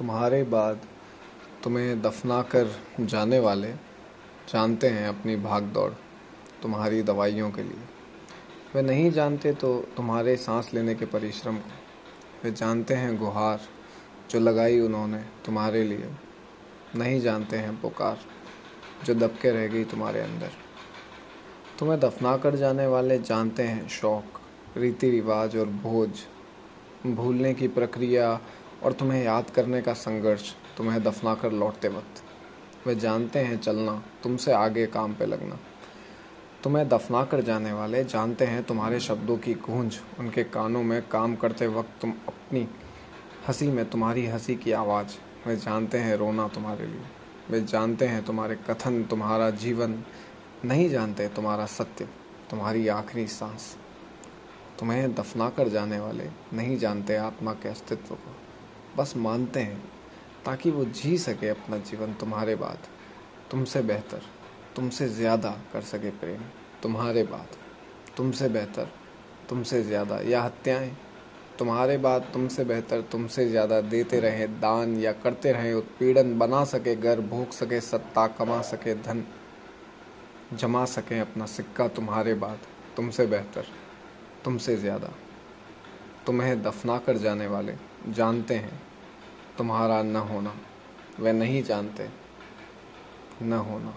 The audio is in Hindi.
तुम्हारे बाद तुम्हें दफना कर जाने वाले जानते हैं अपनी भाग दौड़ तुम्हारी दवाइयों के लिए। वे नहीं जानते तो तुम्हारे सांस लेने के परिश्रम को। वे जानते हैं गुहार जो लगाई उन्होंने तुम्हारे लिए। नहीं जानते हैं पुकार जो दबके रह गई तुम्हारे अंदर। तुम्हें दफना कर जाने वाले जानते हैं शौक रीति रिवाज और भोज। भूलने की प्रक्रिया और तुम्हें याद करने का संघर्ष, तुम्हें दफना कर लौटते वक्त वे जानते हैं चलना, तुमसे आगे काम पे लगना। तुम्हें दफना कर जाने वाले जानते हैं तुम्हारे शब्दों की गूंज, उनके कानों में काम करते वक्त तुम अपनी हँसी में तुम्हारी हँसी की आवाज़। वे जानते हैं रोना तुम्हारे लिए। वे जानते हैं तुम्हारे कथन, तुम्हारा जीवन। नहीं जानते तुम्हारा सत्य, तुम्हारी आखिरी सांस। तुम्हें दफना कर जाने वाले नहीं जानते आत्मा के अस्तित्व को। बस मानते हैं, ताकि वो जी सके अपना जीवन तुम्हारे बाद। तुमसे बेहतर, तुमसे ज़्यादा कर सके प्रेम, तुम्हारे बाद। तुमसे बेहतर, तुमसे ज़्यादा। या हत्याएँ, तुम्हारे बाद तुमसे बेहतर, तुमसे ज़्यादा देते रहे दान या करते रहे उत्पीड़न, बना सके घर, भोग सके सत्ता, कमा सके धन, जमा सके अपना सिक्का तुम्हारे बाद। तुमसे बेहतर, तुमसे ज़्यादा। तुम्हें दफना कर जाने वाले जानते हैं। तुम्हारा न होना। वे नहीं जानते न होना।